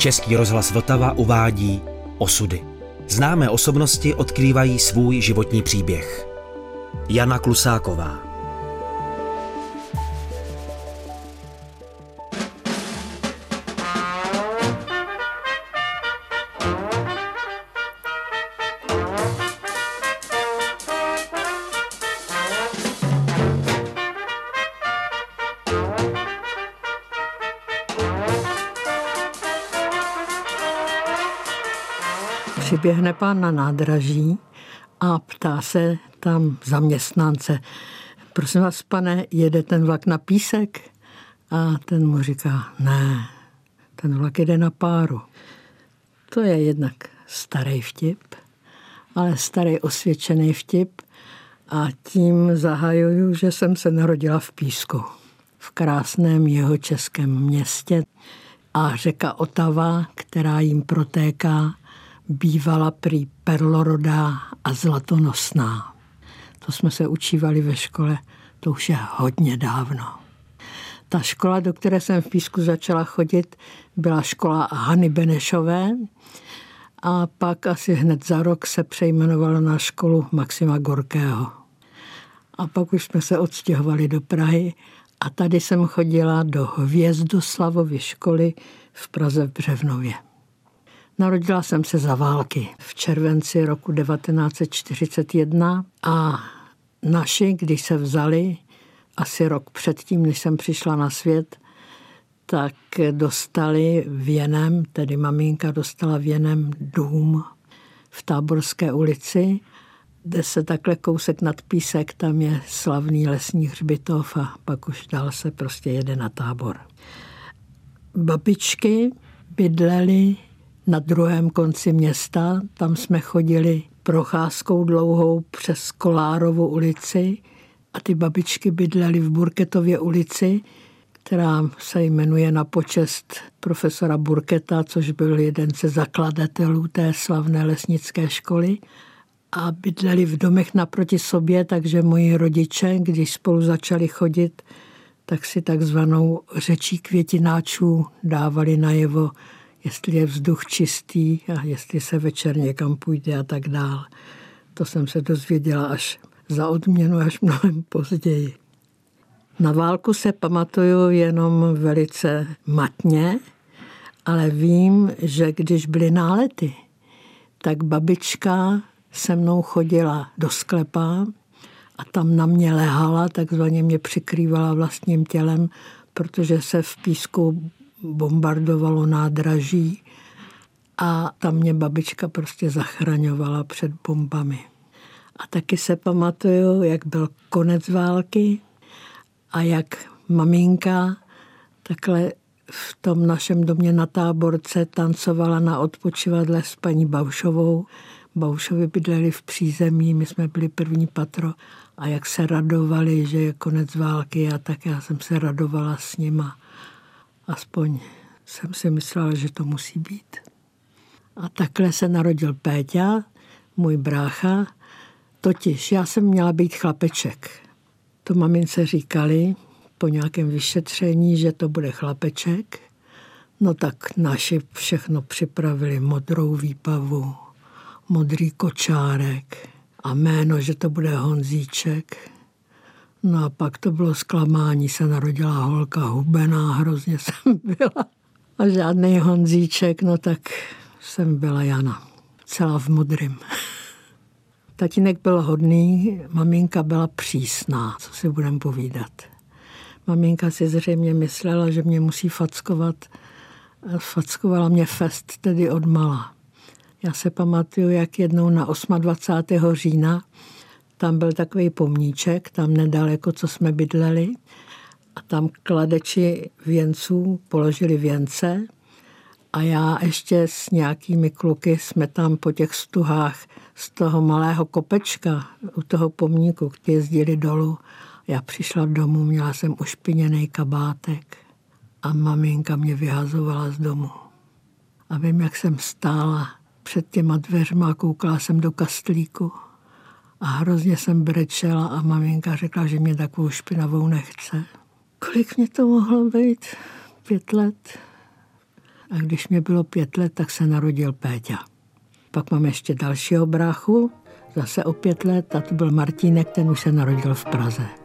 Český rozhlas Vltava uvádí Osudy. Známé osobnosti odkrývají svůj životní příběh. Jana Klusáková přiběhne pán na nádraží a ptá se tam zaměstnance, prosím vás, pane, jede ten vlak na písek? A ten mu říká, ne, ten vlak jede na páru. To je jednak starý vtip, ale starý osvědčený vtip a tím zahajuju, že jsem se narodila v Písku, v krásném jeho českém městě a řeka Otava, která jim protéká, bývala prý perlorodá a zlatonosná. To jsme se učívali ve škole, to už je hodně dávno. Ta škola, do které jsem v Písku začala chodit, byla škola Hany Benešové a pak asi hned za rok se přejmenovala na školu Maxima Gorkého. A pak už jsme se odstěhovali do Prahy a tady jsem chodila do Hvězdoslavovy školy v Praze v Břevnově. Narodila jsem se za války v červenci roku 1941 a naši, když se vzali, asi rok předtím, než jsem přišla na svět, tak dostali věnem, tedy maminka dostala věnem dům v Táborské ulici, kde se takhle kousek nad písek, tam je slavný lesní hřbitov a pak už dál se prostě jede na tábor. Babičky bydlely na druhém konci města. Tam jsme chodili procházkou dlouhou přes Kolárovu ulici a ty babičky bydlely v Burketově ulici, která se jmenuje na počest profesora Burketa, což byl jeden ze zakladatelů té slavné lesnické školy. A bydleli v domech naproti sobě, takže moji rodiče, když spolu začali chodit, tak si takzvanou řečí květináčů dávali najevo, jestli je vzduch čistý a jestli se večer někam půjde a tak dál. To jsem se dozvěděla až za odměnu, až mnohem později. Na válku se pamatuju jenom velice matně, ale vím, že když byly nálety, tak babička se mnou chodila do sklepa a tam na mě lehala, takzvaně mě přikrývala vlastním tělem, protože se v písku bombardovalo nádraží a tam mě babička prostě zachraňovala před bombami. A taky se pamatuju, jak byl konec války a jak maminka takhle v tom našem domě na táborce tancovala na odpočivadle s paní Baušovou. Baušovi bydleli v přízemí, my jsme byli první patro a jak se radovali, že je konec války a tak já jsem se radovala s nima. Aspoň jsem si myslela, že to musí být. A takhle se narodil Péťa, můj brácha. Totiž já jsem měla být chlapeček. To mamince říkali po nějakém vyšetření, že to bude chlapeček. No tak naši všechno připravili, modrou výpavu, modrý kočárek a jméno, že to bude Honzíček. No a pak to bylo zklamání, se narodila holka hubená, hrozně jsem byla. A žádný Honzíček, no tak jsem byla Jana. Celá v modrým. Tatínek byl hodný, maminka byla přísná, co si budem povídat. Maminka si zřejmě myslela, že mě musí fackovat. Fackovala mě fest tedy od mala. Já se pamatuju, jak jednou na 28. října tam byl takový pomníček, tam nedaleko, co jsme bydleli. A tam kladeči věnců položili věnce a já ještě s nějakými kluky jsme tam po těch stuhách z toho malého kopečka u toho pomníku, kteří jezdili dolů. Já přišla domů, měla jsem ušpiněný kabátek a maminka mě vyhazovala z domu. A vím, jak jsem stála před těma dveřma a koukala jsem do kastlíku. A hrozně jsem brečela a maminka řekla, že mě takovou špinavou nechce. Kolik mě to mohlo být? Pět let? A když mě bylo pět let, tak se narodil Péťa. Pak mám ještě dalšího bráchu, zase o pět let, a to byl Martínek, ten už se narodil v Praze.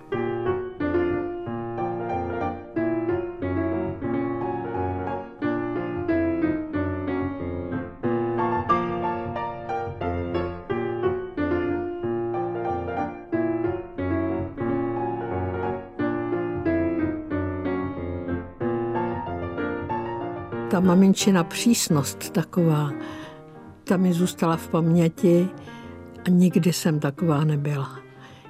Ta maminčina přísnost taková, ta mi zůstala v paměti a nikdy jsem taková nebyla.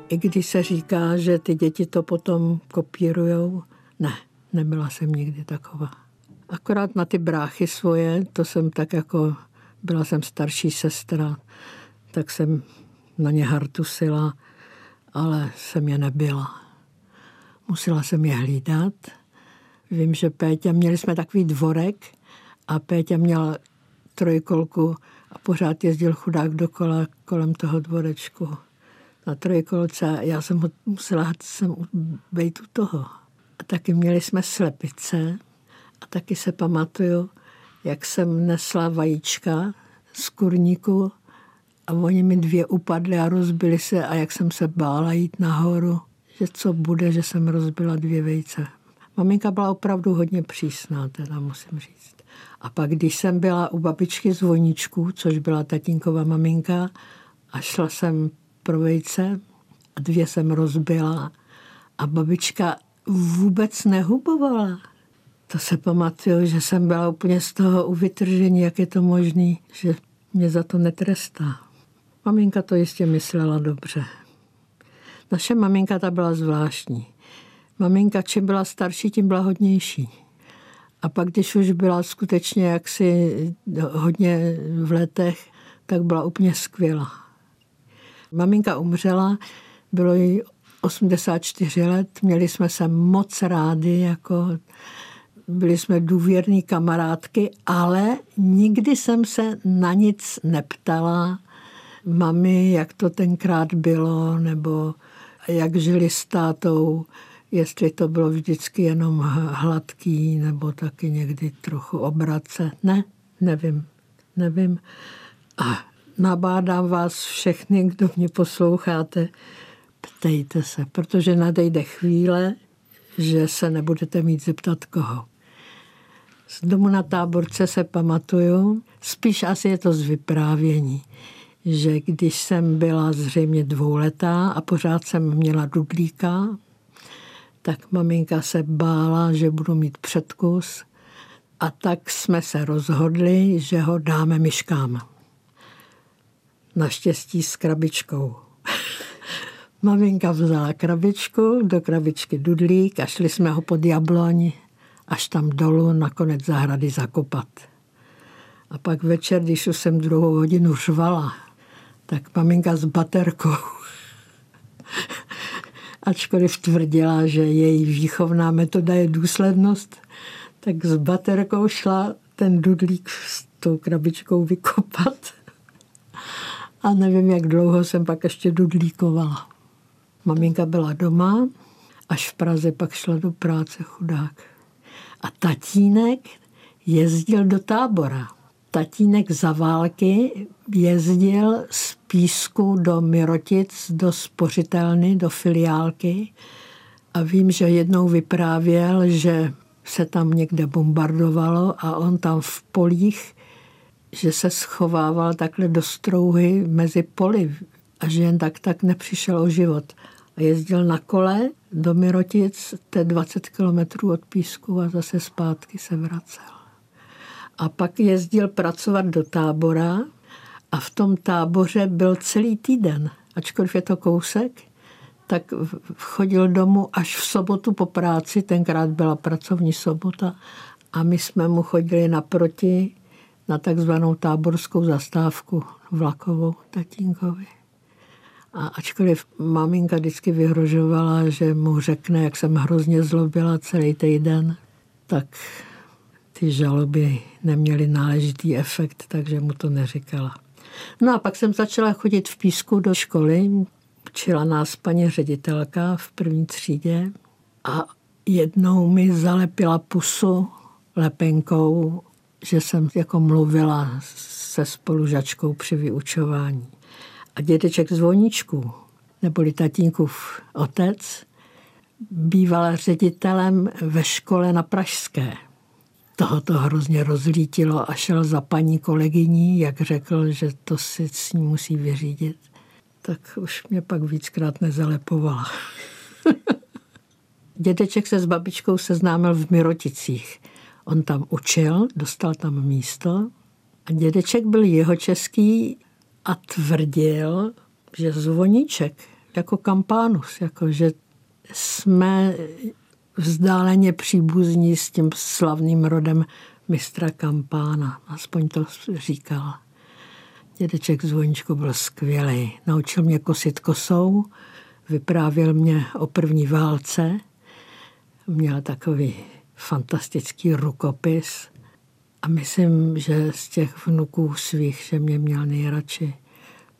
I když se říká, že ty děti to potom kopírujou, ne, nebyla jsem nikdy taková. Akorát na ty bráchy svoje, to jsem tak jako, byla jsem starší sestra, tak jsem na ně hartusila, ale jsem je nebyla. Musela jsem je hlídat. Vím, že Péťa, měli jsme takový dvorek a Péťa měl trojkolku a pořád jezdil chudák dokola kolem toho dvorečku na trojkolce. Já jsem ho musela jsem být u toho. A taky měli jsme slepice a taky se pamatuju, jak jsem nesla vajíčka z kurníku a oni mi dvě upadly a rozbily se a jak jsem se bála jít nahoru, že co bude, že jsem rozbila dvě vejce. Maminka byla opravdu hodně přísná, teda musím říct. A pak, když jsem byla u babičky z což byla tatínková maminka, a šla jsem pro vejce a dvě jsem rozbila a babička vůbec nehubovala. To se pamatuju, že jsem byla úplně z toho u vytržení, jak je to možné, že mě za to netrestá. Maminka to jistě myslela dobře. Naše maminka ta byla zvláštní. Maminka, čím byla starší, tím byla hodnější. A pak, když už byla skutečně jaksi hodně v letech, tak byla úplně skvělá. Maminka umřela, bylo jí 84 let, měli jsme se moc rádi, jako byli jsme důvěrní kamarádky, ale nikdy jsem se na nic neptala, mami, jak to tenkrát bylo, nebo jak žili s tátou jestli to bylo vždycky jenom hladký, nebo taky někdy trochu obrace. Ne, nevím, nevím. A nabádám vás všechny, kdo mě posloucháte, ptejte se, protože nadejde chvíle, že se nebudete mít zeptat koho. Z domu na táborce se pamatuju, spíš asi je to z vyprávění, že když jsem byla zřejmě dvouletá a pořád jsem měla dudlíka, tak maminka se bála, že budu mít předkus a tak jsme se rozhodli, že ho dáme myškám. Naštěstí s krabičkou. maminka vzala krabičku, do krabičky dudlík a šli jsme ho pod jabloň až tam dolů na konec zahrady zakopat. A pak večer, když už jsem druhou hodinu řvala, tak maminka s baterkou ačkoliv tvrdila, že její výchovná metoda je důslednost, tak s baterkou šla ten dudlík s tou krabičkou vykopat. A nevím, jak dlouho jsem pak ještě dudlíkovala. Maminka byla doma, až v Praze pak šla do práce chudák. A tatínek jezdil do tábora. Tatínek za války jezdil z Písku do Mirotic, do spořitelny, do filiálky a vím, že jednou vyprávěl, že se tam někde bombardovalo a on tam v polích, že se schovával takhle do strouhy mezi poli a že jen tak tak nepřišel o život. A jezdil na kole do Mirotic, to je 20 kilometrů od Písku a zase zpátky se vracel. A pak jezdil pracovat do tábora a v tom táboře byl celý týden. Ačkoliv je to kousek, tak chodil domů až v sobotu po práci, tenkrát byla pracovní sobota a my jsme mu chodili naproti na takzvanou táborskou zastávku vlakovou tatínkovi. A ačkoliv maminka vždycky vyhrožovala, že mu řekne, jak jsem hrozně zlobila celý týden, tak ty žaloby neměly náležitý efekt, takže mu to neříkala. No a pak jsem začala chodit v Písku do školy. Učila nás paní ředitelka v první třídě a jednou mi zalepila pusu lepenkou, že jsem jako mluvila se spolužačkou při vyučování. A dědeček zvoníčku, neboli tatínkův otec, býval ředitelem ve škole na Pražské. Toho to hrozně rozlítilo a šel za paní kolegyní, jak řekl, že to si s ní musí vyřídit. Tak už mě pak víckrát nezalepovala. Dědeček se s babičkou seznámil v Miroticích. On tam učil, dostal tam místo a dědeček byl jeho český a tvrdil, že zvoníček jako kampánus, jako že jsme vzdáleně příbuzní s tím slavným rodem mistra Kampána. Aspoň to říkal. Dědeček Zvoníčko byl skvělý. Naučil mě kosit kosou, vyprávěl mě o první válce. Měl takový fantastický rukopis. A myslím, že z těch vnuků svých, že mě měl nejradši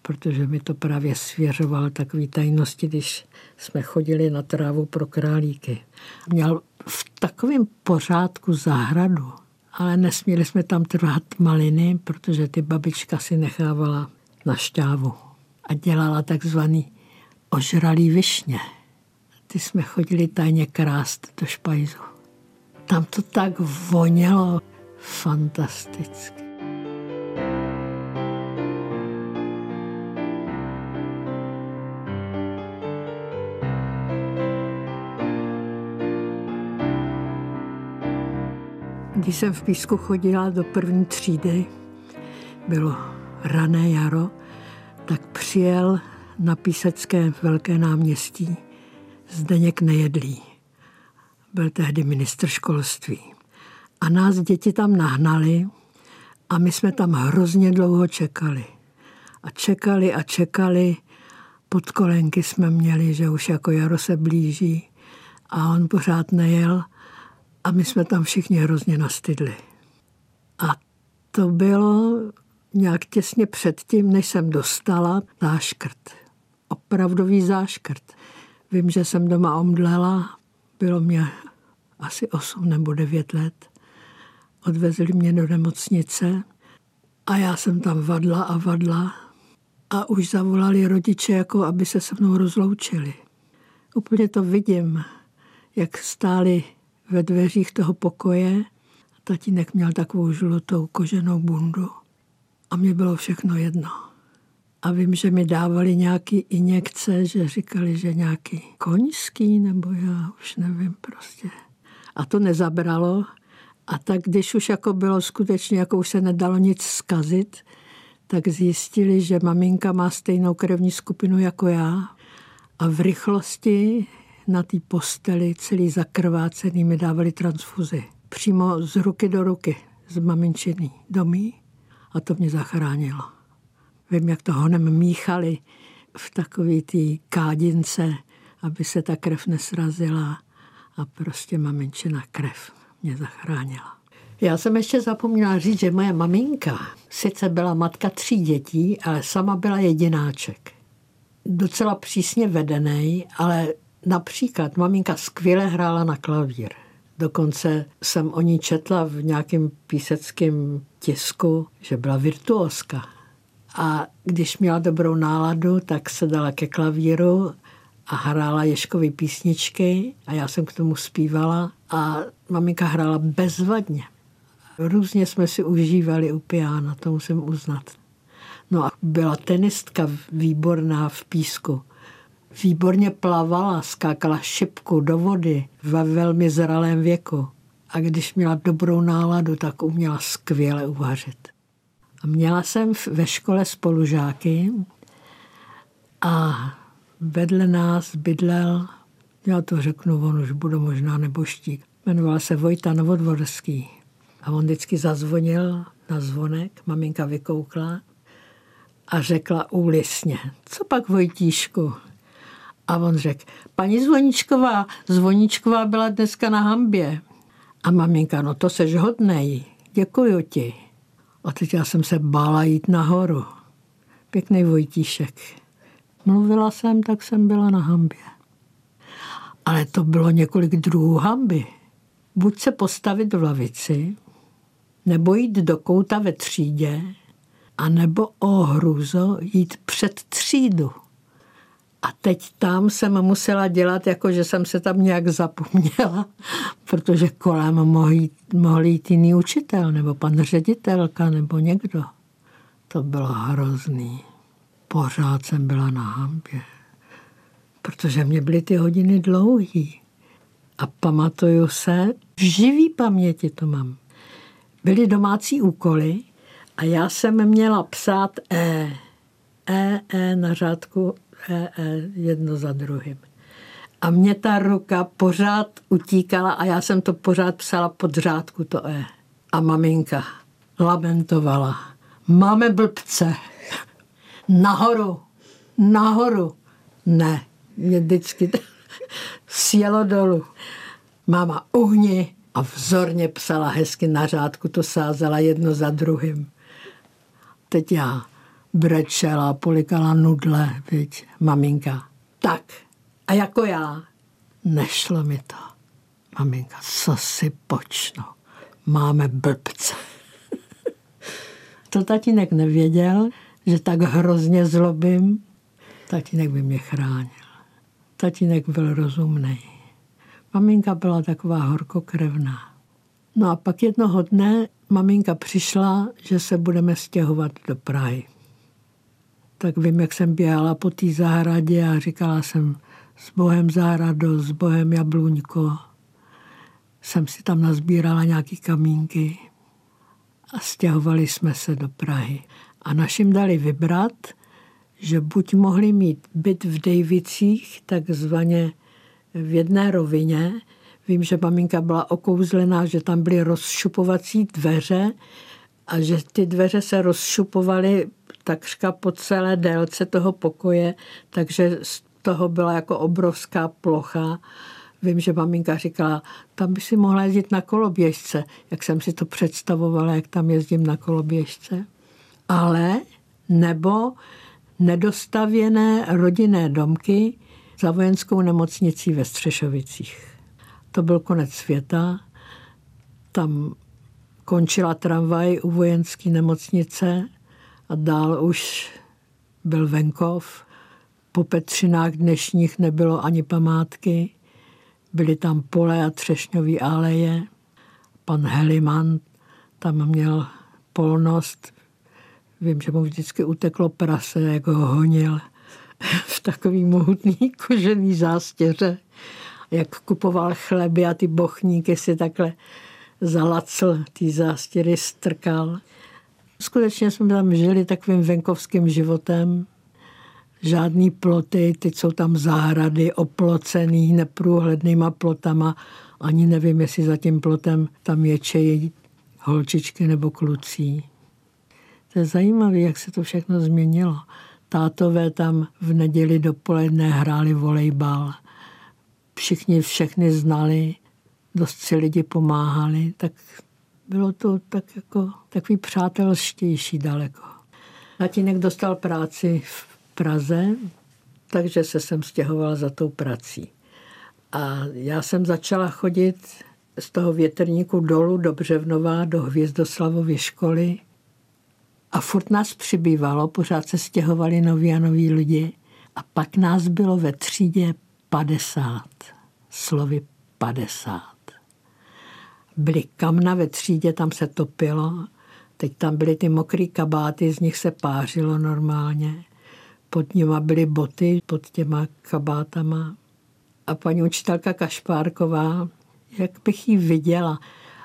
protože mi to právě svěřoval takový tajnosti, když jsme chodili na trávu pro králíky. Měl v takovém pořádku zahradu, ale nesměli jsme tam trvat maliny, protože ty babička si nechávala na šťávu a dělala takzvaný ožralý višně. Ty jsme chodili tajně krást do špajzu. Tam to tak vonělo fantasticky. Když jsem v Písku chodila do první třídy, bylo rané jaro, tak přijel na Písecké velké náměstí Zdeněk Nejedlý. Byl tehdy ministr školství. A nás děti tam nahnali a my jsme tam hrozně dlouho čekali. A čekali a čekali. Podkolenky jsme měli, že už jako jaro se blíží. A on pořád nejel – a my jsme tam všichni hrozně nastydli. A to bylo nějak těsně předtím, než jsem dostala záškrt. Opravdový záškrt. Vím, že jsem doma omdlela, bylo mě asi 8 nebo 9 let. Odvezli mě do nemocnice a já jsem tam vadla a vadla a už zavolali rodiče, jako aby se se mnou rozloučili. Úplně to vidím, jak stáli ve dveřích toho pokoje. Tatínek měl takovou žlutou koženou bundu a mě bylo všechno jedno. A vím, že mi dávali nějaký injekce, že říkali, že nějaký koňský, nebo já už nevím prostě. A to nezabralo. A tak když už jako bylo skutečně, jako už se nedalo nic zkazit, tak zjistili, že maminka má stejnou krevní skupinu jako já. A v rychlosti na té posteli celý zakrvácený mi dávali transfuzi. Přímo z ruky do ruky, z maminčiny domí a to mě zachránilo. Vím, jak to honem míchali v takové té kádince, aby se ta krev nesrazila a prostě maminčina krev mě zachránila. Já jsem ještě zapomněla říct, že moje maminka sice byla matka tří dětí, ale sama byla jedináček. Docela přísně vedený, ale Například maminka skvěle hrála na klavír. Dokonce jsem o ní četla v nějakém píseckém tisku, že byla virtuoska. A když měla dobrou náladu, tak se dala ke klavíru a hrála Ješkovy písničky a já jsem k tomu zpívala a maminka hrála bezvadně. Různě jsme si užívali u piana, to musím uznat. No a byla tenistka výborná v písku výborně plavala, skákala šipku do vody ve velmi zralém věku. A když měla dobrou náladu, tak uměla skvěle uvařit. A měla jsem ve škole spolužáky a vedle nás bydlel, já to řeknu, on už budu možná neboštík, jmenoval se Vojta Novodvorský. A on vždycky zazvonil na zvonek, maminka vykoukla a řekla úlisně, co pak Vojtíšku, a on řekl, paní Zvoničková, Zvoničková byla dneska na hambě. A maminka, no to seš hodnej, děkuju ti. A teď já jsem se bála jít nahoru. Pěkný Vojtíšek. Mluvila jsem, tak jsem byla na hambě. Ale to bylo několik druhů hamby. Buď se postavit v lavici, nebo jít do kouta ve třídě, a nebo o hruzo jít před třídu. A teď tam jsem musela dělat, jako že jsem se tam nějak zapomněla, protože kolem mohl jít, mohl jít jiný učitel, nebo pan ředitelka, nebo někdo. To bylo hrozný. Pořád jsem byla na hambě, protože mě byly ty hodiny dlouhý. A pamatuju se, v živý paměti to mám. Byly domácí úkoly a já jsem měla psát E. E, E na řádku E, E, jedno za druhým. A mě ta ruka pořád utíkala a já jsem to pořád psala pod řádku to E. A maminka lamentovala. Máme blbce. Nahoru. Nahoru. Ne, mě vždycky sjelo dolů. Máma uhni a vzorně psala hezky na řádku, to sázela jedno za druhým. Teď já brečela, polikala nudle, viď, maminka. Tak, a jako já, nešlo mi to. Maminka, co si počnu? Máme blbce. to tatínek nevěděl, že tak hrozně zlobím. Tatínek by mě chránil. Tatínek byl rozumný. Maminka byla taková horkokrevná. No a pak jednoho dne maminka přišla, že se budeme stěhovat do Prahy. Tak vím, jak jsem běhala po té zahradě a říkala jsem s Bohem zahrado, s Bohem jabluňko. Jsem si tam nazbírala nějaký kamínky a stěhovali jsme se do Prahy. A našim dali vybrat, že buď mohli mít byt v Dejvicích, takzvaně v jedné rovině. Vím, že maminka byla okouzlená, že tam byly rozšupovací dveře a že ty dveře se rozšupovaly takřka po celé délce toho pokoje, takže z toho byla jako obrovská plocha. Vím, že maminka říkala, tam by si mohla jezdit na koloběžce, jak jsem si to představovala, jak tam jezdím na koloběžce. Ale nebo nedostavěné rodinné domky za vojenskou nemocnicí ve Střešovicích. To byl konec světa. Tam končila tramvaj u vojenské nemocnice a dál už byl venkov. Po Petřinách dnešních nebylo ani památky. Byly tam pole a třešňové aleje. Pan Heliman tam měl polnost. Vím, že mu vždycky uteklo prase, jak ho honil v takový mohutný kožený zástěře. Jak kupoval chleby a ty bochníky si takhle zalacl, ty zástěry strkal. Skutečně jsme tam žili takovým venkovským životem. Žádný ploty, teď jsou tam zahrady oplocený neprůhlednýma plotama. Ani nevím, jestli za tím plotem tam ječejí holčičky nebo kluci. To je zajímavé, jak se to všechno změnilo. Tátové tam v neděli dopoledne hráli volejbal. Všichni všechny znali, dost si lidi pomáhali, tak bylo to tak jako takový přátelštější daleko. Tatínek dostal práci v Praze, takže se sem stěhoval za tou prací. A já jsem začala chodit z toho větrníku dolů do Břevnova, do Hvězdoslavovy školy a furt nás přibývalo, pořád se stěhovali noví a noví lidi. A pak nás bylo ve třídě 50. Slovy 50. Byly kamna ve třídě, tam se topilo. Teď tam byly ty mokré kabáty, z nich se pářilo normálně. Pod nima byly boty, pod těma kabátama. A paní učitelka Kašpárková, jak bych ji viděla,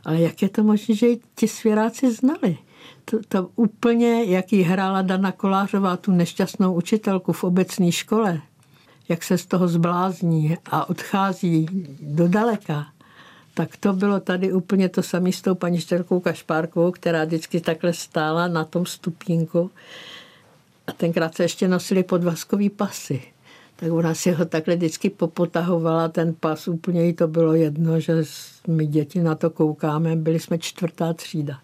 ale jak je to možné, že ti svěráci znali? to, to úplně, jak ji hrála Dana Kolářová, tu nešťastnou učitelku v obecné škole, jak se z toho zblázní a odchází do daleka, tak to bylo tady úplně to samé s tou paní Šterkou Kašpárkovou, která vždycky takhle stála na tom stupínku a tenkrát se ještě nosili podvazkový pasy. Tak ona si ho takhle vždycky popotahovala, ten pas, úplně jí to bylo jedno, že my děti na to koukáme, byli jsme čtvrtá třída.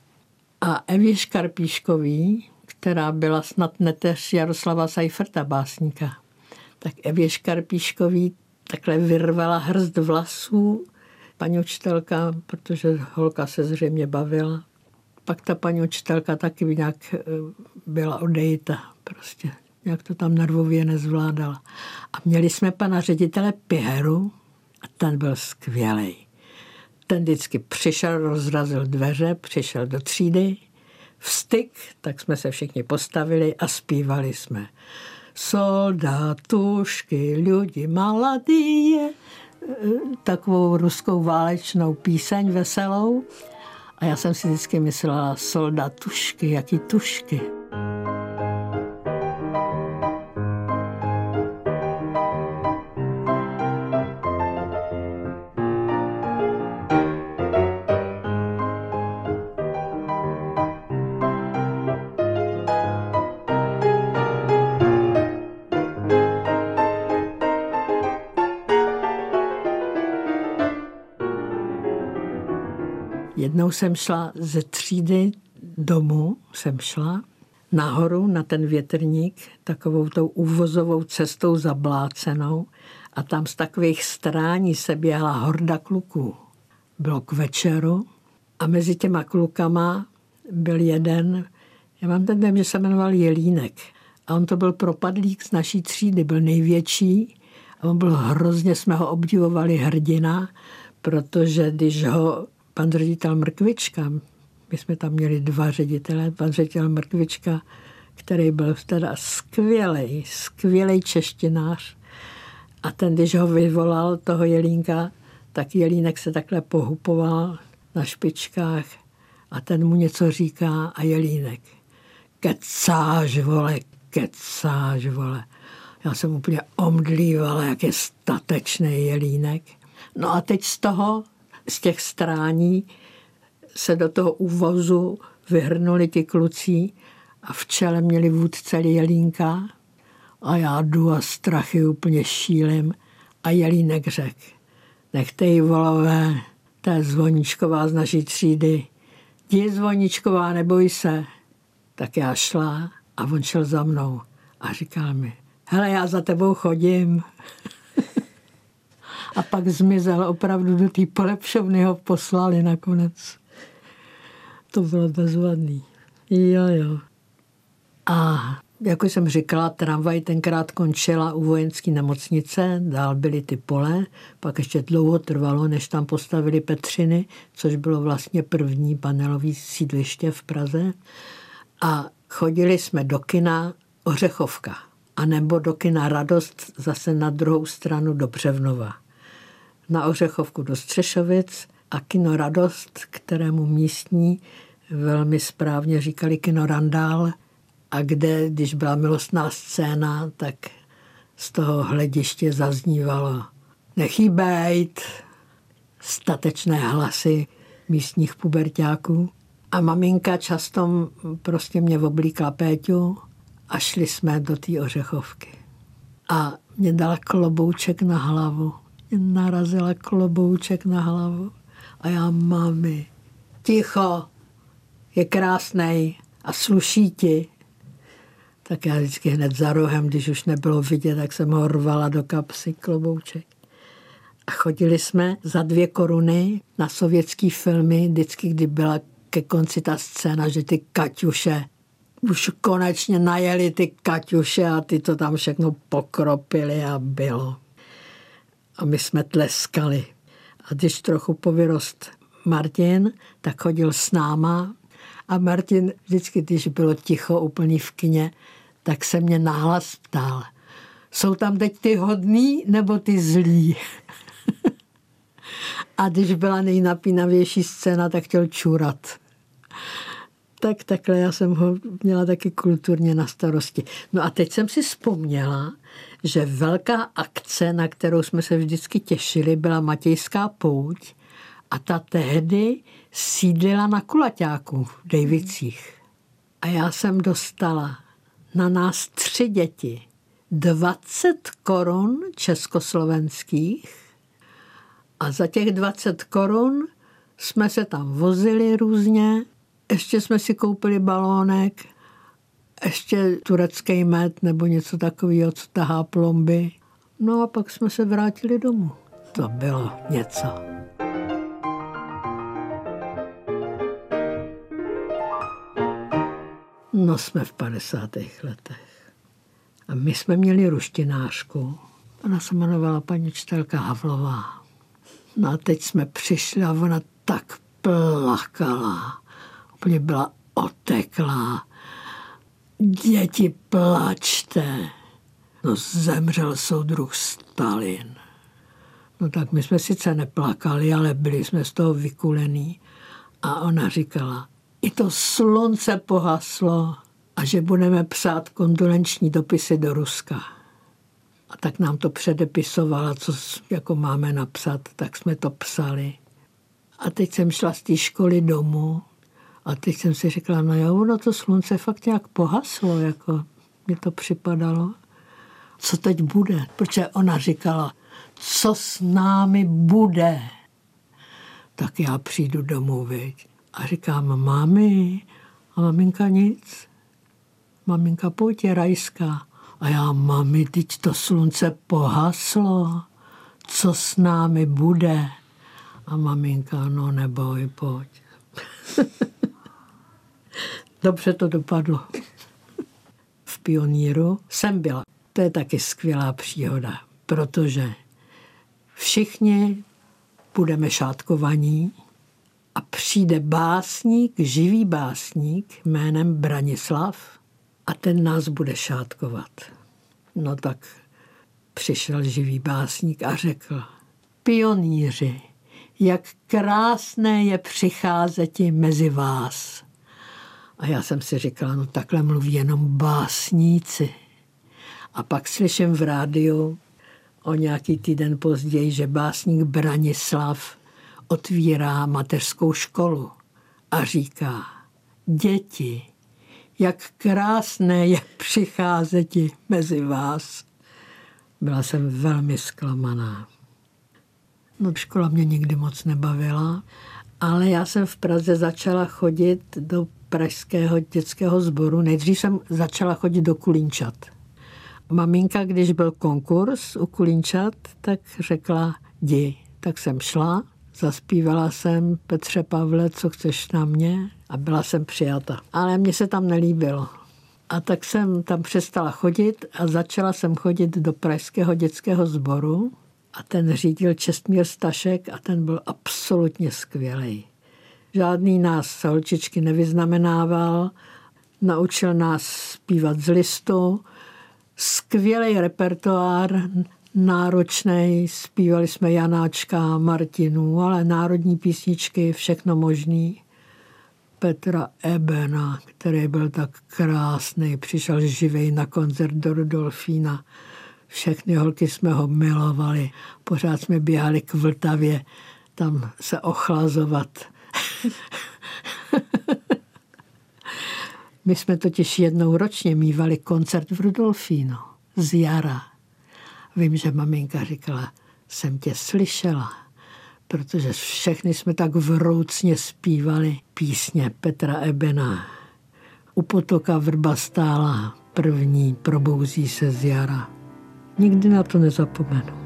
A Evě Škarpíškový, která byla snad neteř Jaroslava Seiferta básníka, tak Evě Škarpíškový takhle vyrvala hrst vlasů, paní učitelka, protože holka se zřejmě bavila, pak ta paní učitelka taky nějak eh, byla odejita. Prostě nějak to tam nervově nezvládala. A měli jsme pana ředitele Piheru a ten byl skvělý. Ten vždycky přišel, rozrazil dveře, přišel do třídy, vstyk, tak jsme se všichni postavili a zpívali jsme. Soldatušky, lidi maladí, takovou ruskou válečnou píseň veselou. A já jsem si vždycky myslela, soldatušky, jaký tušky. Jednou jsem šla ze třídy domů, jsem šla nahoru na ten větrník, takovou tou úvozovou cestou zablácenou a tam z takových strání se běhla horda kluků. Bylo k večeru a mezi těma klukama byl jeden, já mám ten dojem, že se jmenoval Jelínek. A on to byl propadlík z naší třídy, byl největší a on byl hrozně, jsme ho obdivovali hrdina, protože když ho pan ředitel Mrkvička, my jsme tam měli dva ředitele, pan ředitel Mrkvička, který byl teda skvělý, skvělý češtinář. A ten, když ho vyvolal, toho jelínka, tak jelínek se takhle pohupoval na špičkách a ten mu něco říká a jelínek. Kecáš, vole, kecáš, vole. Já jsem úplně omdlívala, jak je statečný jelínek. No a teď z toho z těch strání se do toho úvozu vyhrnuli ti kluci a v čele měli vůdce Jelínka a já jdu a strachy úplně šílim a Jelínek řek, nechte jí volové, to je Zvoničková z naší třídy. Jdi Zvoničková, neboj se. Tak já šla a on šel za mnou a říkal mi, hele, já za tebou chodím. A pak zmizel opravdu do té polepšovny ho poslali nakonec. To bylo bezvadný. Jo, jo. A jako jsem říkala, tramvaj tenkrát končila u vojenské nemocnice, dál byly ty pole, pak ještě dlouho trvalo, než tam postavili Petřiny, což bylo vlastně první panelové sídliště v Praze. A chodili jsme do kina Ořechovka, anebo do kina Radost zase na druhou stranu do Břevnova na Ořechovku do Střešovic a kino Radost, kterému místní velmi správně říkali kino Randál a kde, když byla milostná scéna, tak z toho hlediště zaznívalo nechýbejt, statečné hlasy místních pubertáků. A maminka často prostě mě oblíkla Péťu a šli jsme do té ořechovky. A mě dala klobouček na hlavu narazila klobouček na hlavu a já, mami, ticho, je krásný a sluší ti. Tak já vždycky hned za rohem, když už nebylo vidět, tak jsem ho rvala do kapsy klobouček. A chodili jsme za dvě koruny na sovětský filmy, vždycky, kdy byla ke konci ta scéna, že ty Kaťuše už konečně najeli ty Kaťuše a ty to tam všechno pokropili a bylo a my jsme tleskali. A když trochu povyrost Martin, tak chodil s náma a Martin vždycky, když bylo ticho úplně v kině, tak se mě nahlas ptal, jsou tam teď ty hodný nebo ty zlí? a když byla nejnapínavější scéna, tak chtěl čurat. Tak takhle já jsem ho měla taky kulturně na starosti. No a teď jsem si vzpomněla, že velká akce, na kterou jsme se vždycky těšili, byla Matějská pouť a ta tehdy sídlila na Kulaťáku v Dejvicích. A já jsem dostala na nás tři děti. 20 korun československých a za těch 20 korun jsme se tam vozili různě, ještě jsme si koupili balónek ještě turecký med nebo něco takového, co tahá plomby. No a pak jsme se vrátili domů. To bylo něco. No jsme v 50. letech. A my jsme měli ruštinářku. Ona se jmenovala paní čtelka Havlová. No a teď jsme přišli a ona tak plakala. Úplně byla oteklá. Děti, plačte. No zemřel soudruh Stalin. No tak my jsme sice neplakali, ale byli jsme z toho vykulený. A ona říkala, i to slunce pohaslo a že budeme psát kondolenční dopisy do Ruska. A tak nám to předepisovala, co jako máme napsat, tak jsme to psali. A teď jsem šla z té školy domů a teď jsem si řekla, no jo, ono to slunce fakt nějak pohaslo, jako mi to připadalo. Co teď bude? Protože ona říkala, co s námi bude? Tak já přijdu domů, viď? A říkám, mami, a maminka nic. Maminka, pojď je rajská. A já, mami, teď to slunce pohaslo. Co s námi bude? A maminka, no neboj, pojď. Dobře to dopadlo. v pioníru jsem byla. To je taky skvělá příhoda, protože všichni budeme šátkovaní a přijde básník, živý básník jménem Branislav a ten nás bude šátkovat. No tak přišel živý básník a řekl, pionýři, jak krásné je přicházet mezi vás. A já jsem si říkala, no takhle mluví jenom básníci. A pak slyším v rádiu o nějaký týden později, že básník Branislav otvírá mateřskou školu a říká, děti, jak krásné je přicházet mezi vás. Byla jsem velmi zklamaná. No, škola mě nikdy moc nebavila, ale já jsem v Praze začala chodit do pražského dětského sboru. Nejdřív jsem začala chodit do Kulínčat. Maminka, když byl konkurs u Kulínčat, tak řekla, jdi. Tak jsem šla, zaspívala jsem Petře Pavle, co chceš na mě a byla jsem přijata. Ale mně se tam nelíbilo. A tak jsem tam přestala chodit a začala jsem chodit do pražského dětského sboru a ten řídil Čestmír Stašek a ten byl absolutně skvělý. Žádný nás holčičky nevyznamenával, naučil nás zpívat z listu, skvělý repertoár, náročný, zpívali jsme Janáčka, Martinu, ale národní písničky, všechno možný. Petra Ebena, který byl tak krásný, přišel živej na koncert do Rudolfína. Všechny holky jsme ho milovali. Pořád jsme běhali k Vltavě tam se ochlazovat. My jsme totiž jednou ročně mývali koncert v Rudolfínu z jara. Vím, že maminka říkala, jsem tě slyšela, protože všechny jsme tak vroucně zpívali písně Petra Ebena. U potoka vrba stála, první probouzí se z jara. Nikdy na to nezapomenu.